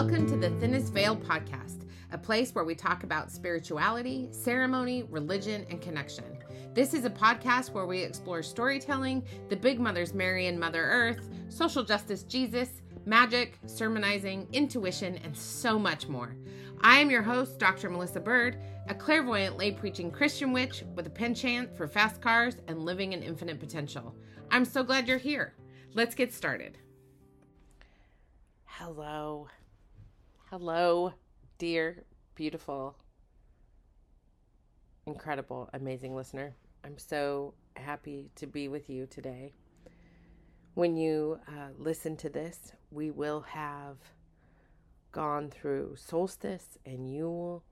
Welcome to the Thinnest Veil podcast, a place where we talk about spirituality, ceremony, religion, and connection. This is a podcast where we explore storytelling, the big mothers Mary and Mother Earth, social justice Jesus, magic, sermonizing, intuition, and so much more. I am your host, Dr. Melissa Bird, a clairvoyant lay preaching Christian witch with a penchant for fast cars and living in infinite potential. I'm so glad you're here. Let's get started. Hello. Hello, dear, beautiful, incredible, amazing listener. I'm so happy to be with you today. When you uh, listen to this, we will have gone through solstice and Yule,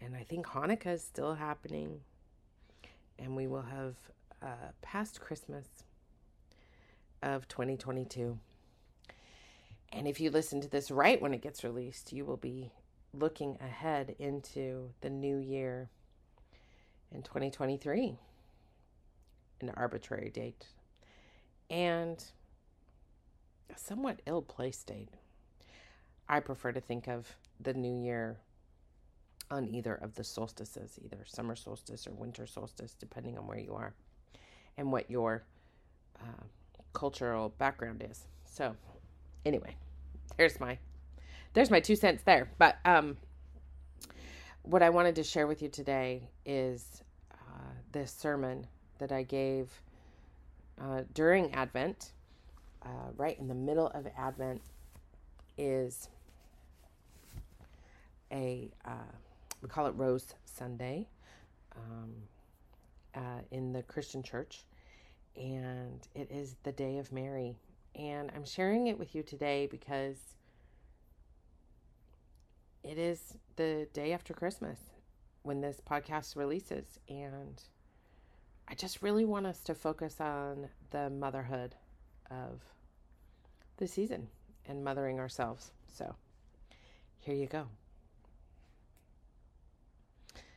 and I think Hanukkah is still happening, and we will have uh, passed Christmas of 2022. And if you listen to this right when it gets released, you will be looking ahead into the new year in 2023, an arbitrary date, and a somewhat ill placed date. I prefer to think of the new year on either of the solstices, either summer solstice or winter solstice, depending on where you are and what your uh, cultural background is. So, anyway, there's my there's my two cents there. But um, what I wanted to share with you today is uh, this sermon that I gave uh, during Advent, uh, right in the middle of Advent, is a uh, we call it Rose Sunday um, uh, in the Christian Church, and it is the Day of Mary and I'm sharing it with you today because it is the day after Christmas when this podcast releases. And I just really want us to focus on the motherhood of the season and mothering ourselves. So here you go.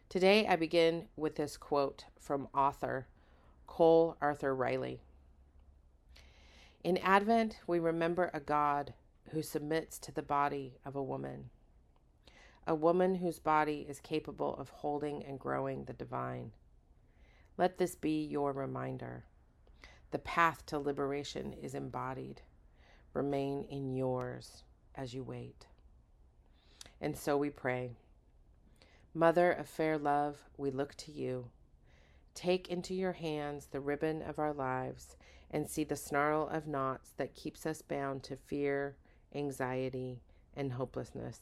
Today, I begin with this quote from author Cole Arthur Riley. In Advent, we remember a God who submits to the body of a woman, a woman whose body is capable of holding and growing the divine. Let this be your reminder. The path to liberation is embodied. Remain in yours as you wait. And so we pray. Mother of fair love, we look to you. Take into your hands the ribbon of our lives and see the snarl of knots that keeps us bound to fear, anxiety, and hopelessness.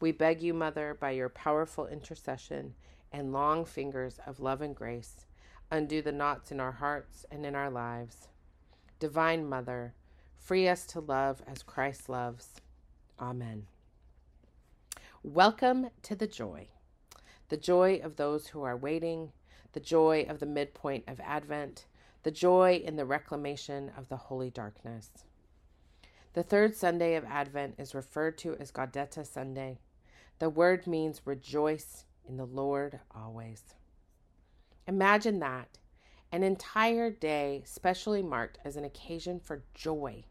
We beg you, Mother, by your powerful intercession and long fingers of love and grace, undo the knots in our hearts and in our lives. Divine Mother, free us to love as Christ loves. Amen. Welcome to the joy, the joy of those who are waiting, the joy of the midpoint of Advent, the joy in the reclamation of the holy darkness. The third Sunday of Advent is referred to as Gaudete Sunday. The word means rejoice in the Lord always. Imagine that an entire day specially marked as an occasion for joy.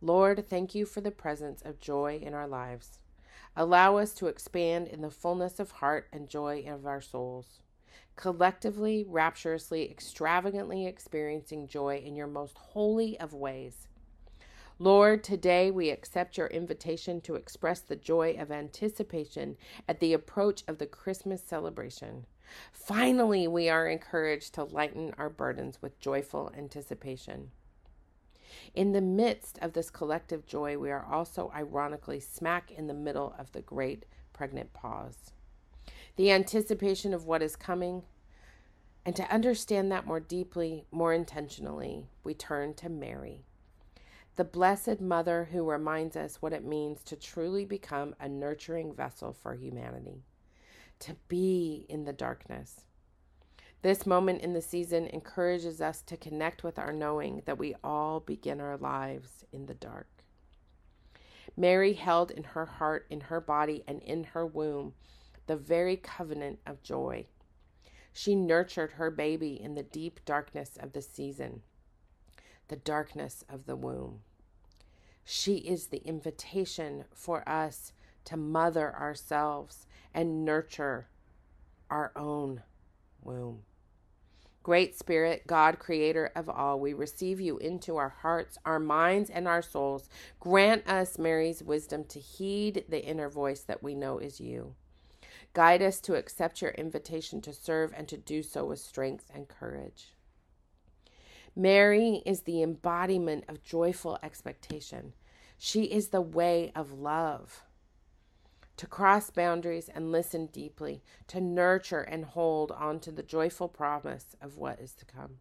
Lord, thank you for the presence of joy in our lives. Allow us to expand in the fullness of heart and joy of our souls collectively, rapturously, extravagantly experiencing joy in your most holy of ways. Lord, today we accept your invitation to express the joy of anticipation at the approach of the Christmas celebration. Finally, we are encouraged to lighten our burdens with joyful anticipation. In the midst of this collective joy, we are also ironically smack in the middle of the great pregnant pause the anticipation of what is coming. And to understand that more deeply, more intentionally, we turn to Mary, the Blessed Mother who reminds us what it means to truly become a nurturing vessel for humanity, to be in the darkness. This moment in the season encourages us to connect with our knowing that we all begin our lives in the dark. Mary held in her heart, in her body, and in her womb the very covenant of joy. She nurtured her baby in the deep darkness of the season, the darkness of the womb. She is the invitation for us to mother ourselves and nurture our own womb. Great Spirit, God, creator of all, we receive you into our hearts, our minds, and our souls. Grant us Mary's wisdom to heed the inner voice that we know is you. Guide us to accept your invitation to serve and to do so with strength and courage. Mary is the embodiment of joyful expectation. She is the way of love. To cross boundaries and listen deeply, to nurture and hold on to the joyful promise of what is to come.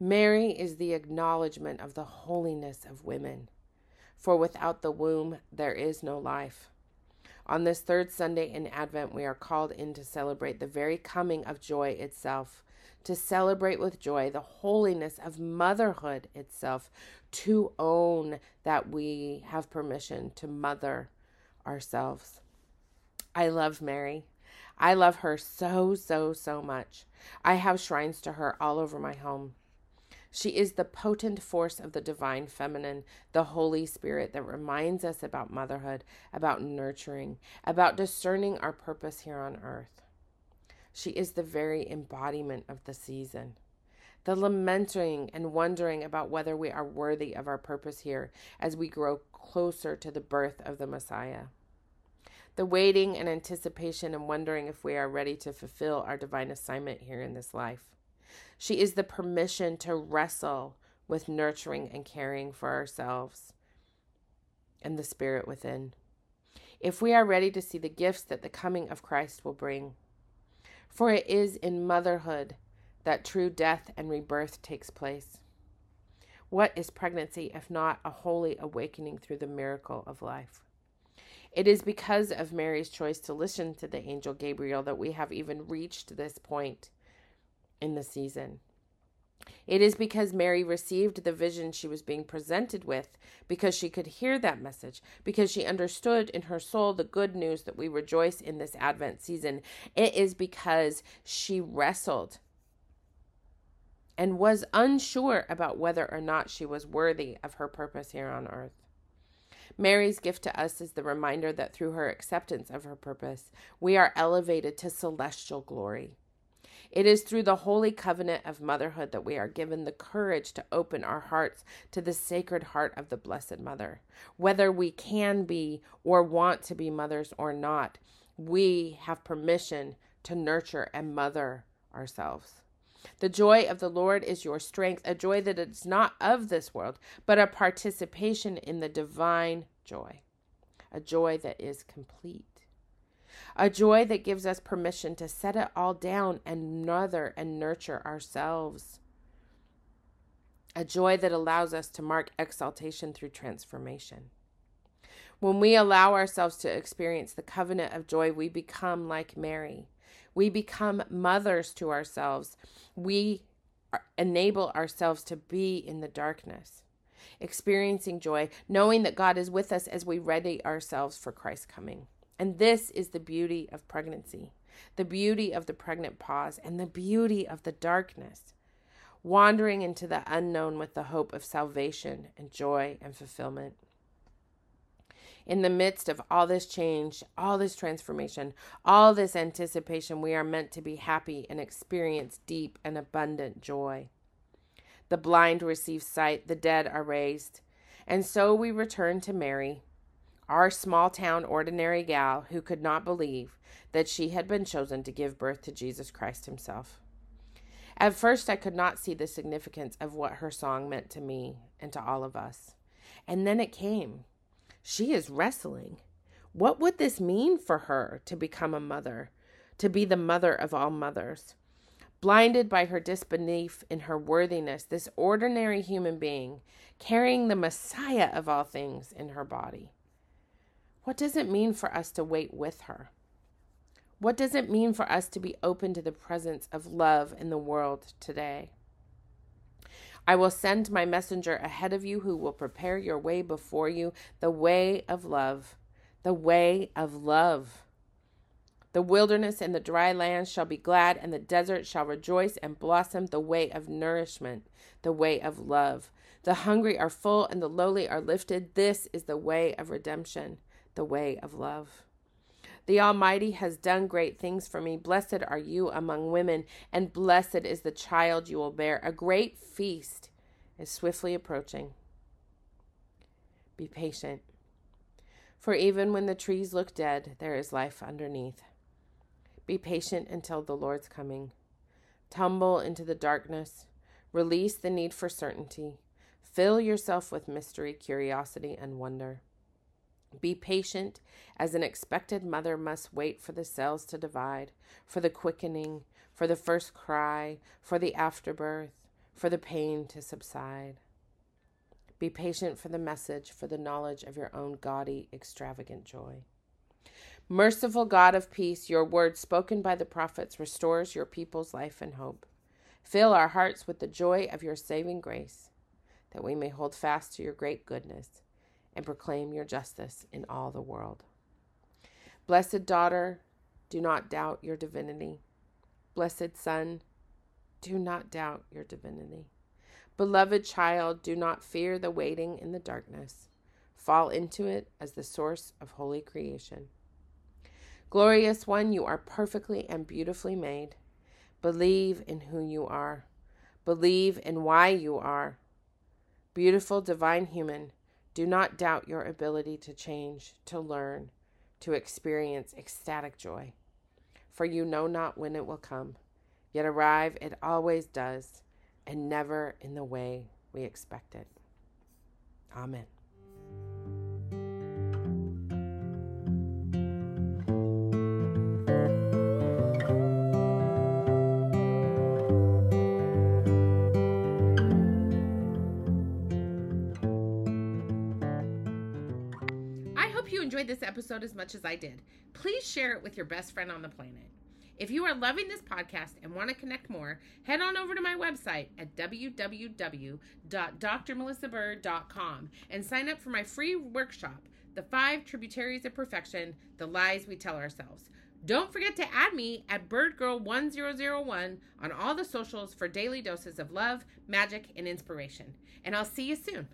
Mary is the acknowledgement of the holiness of women, for without the womb there is no life. On this third Sunday in Advent, we are called in to celebrate the very coming of joy itself, to celebrate with joy the holiness of motherhood itself, to own that we have permission to mother ourselves. I love Mary. I love her so, so, so much. I have shrines to her all over my home. She is the potent force of the divine feminine, the Holy Spirit that reminds us about motherhood, about nurturing, about discerning our purpose here on earth. She is the very embodiment of the season. The lamenting and wondering about whether we are worthy of our purpose here as we grow closer to the birth of the Messiah. The waiting and anticipation and wondering if we are ready to fulfill our divine assignment here in this life. She is the permission to wrestle with nurturing and caring for ourselves and the spirit within. If we are ready to see the gifts that the coming of Christ will bring. For it is in motherhood that true death and rebirth takes place. What is pregnancy if not a holy awakening through the miracle of life? It is because of Mary's choice to listen to the angel Gabriel that we have even reached this point in the season. It is because Mary received the vision she was being presented with, because she could hear that message, because she understood in her soul the good news that we rejoice in this Advent season. It is because she wrestled and was unsure about whether or not she was worthy of her purpose here on earth. Mary's gift to us is the reminder that through her acceptance of her purpose, we are elevated to celestial glory. It is through the holy covenant of motherhood that we are given the courage to open our hearts to the sacred heart of the Blessed Mother. Whether we can be or want to be mothers or not, we have permission to nurture and mother ourselves. The joy of the Lord is your strength, a joy that is not of this world, but a participation in the divine joy, a joy that is complete a joy that gives us permission to set it all down and mother and nurture ourselves, a joy that allows us to mark exaltation through transformation. When we allow ourselves to experience the covenant of joy, we become like Mary. We become mothers to ourselves. We enable ourselves to be in the darkness, experiencing joy, knowing that God is with us as we ready ourselves for Christ's coming. And this is the beauty of pregnancy, the beauty of the pregnant pause, and the beauty of the darkness. Wandering into the unknown with the hope of salvation and joy and fulfillment. In the midst of all this change, all this transformation, all this anticipation, we are meant to be happy and experience deep and abundant joy. The blind receive sight, the dead are raised. And so we return to Mary, our small town ordinary gal who could not believe that she had been chosen to give birth to Jesus Christ himself. At first, I could not see the significance of what her song meant to me and to all of us. And then it came. She is wrestling. What would this mean for her to become a mother, to be the mother of all mothers? Blinded by her disbelief in her worthiness, this ordinary human being, carrying the Messiah of all things in her body. What does it mean for us to wait with her? What does it mean for us to be open to the presence of love in the world today? I will send my messenger ahead of you who will prepare your way before you, the way of love, the way of love. The wilderness and the dry land shall be glad, and the desert shall rejoice and blossom the way of nourishment, the way of love. The hungry are full, and the lowly are lifted. This is the way of redemption, the way of love. The Almighty has done great things for me. Blessed are you among women, and blessed is the child you will bear. A great feast is swiftly approaching. Be patient, for even when the trees look dead, there is life underneath. Be patient until the Lord's coming. Tumble into the darkness. Release the need for certainty. Fill yourself with mystery, curiosity, and wonder. Be patient, as an expected mother must wait for the cells to divide, for the quickening, for the first cry, for the afterbirth, for the pain to subside. Be patient for the message, for the knowledge of your own gaudy, extravagant joy. Merciful God of peace, your word spoken by the prophets restores your people's life and hope. Fill our hearts with the joy of your saving grace, that we may hold fast to your great goodness and proclaim your justice in all the world. Blessed daughter, do not doubt your divinity. Blessed son, do not doubt your divinity. Beloved child, do not fear the waiting in the darkness. Fall into it as the source of holy creation. Glorious one, you are perfectly and beautifully made. Believe in who you are. Believe in why you are. Beautiful divine human, do not doubt your ability to change, to learn, to experience ecstatic joy. For you know not when it will come, yet arrive it always does, and never in the way we expect it. Amen. Enjoyed this episode as much as I did, please share it with your best friend on the planet. If you are loving this podcast and want to connect more, head on over to my website at www.drmelissabird.com and sign up for my free workshop, The Five Tributaries of Perfection The Lies We Tell Ourselves. Don't forget to add me at BirdGirl1001 on all the socials for daily doses of love, magic, and inspiration. And I'll see you soon.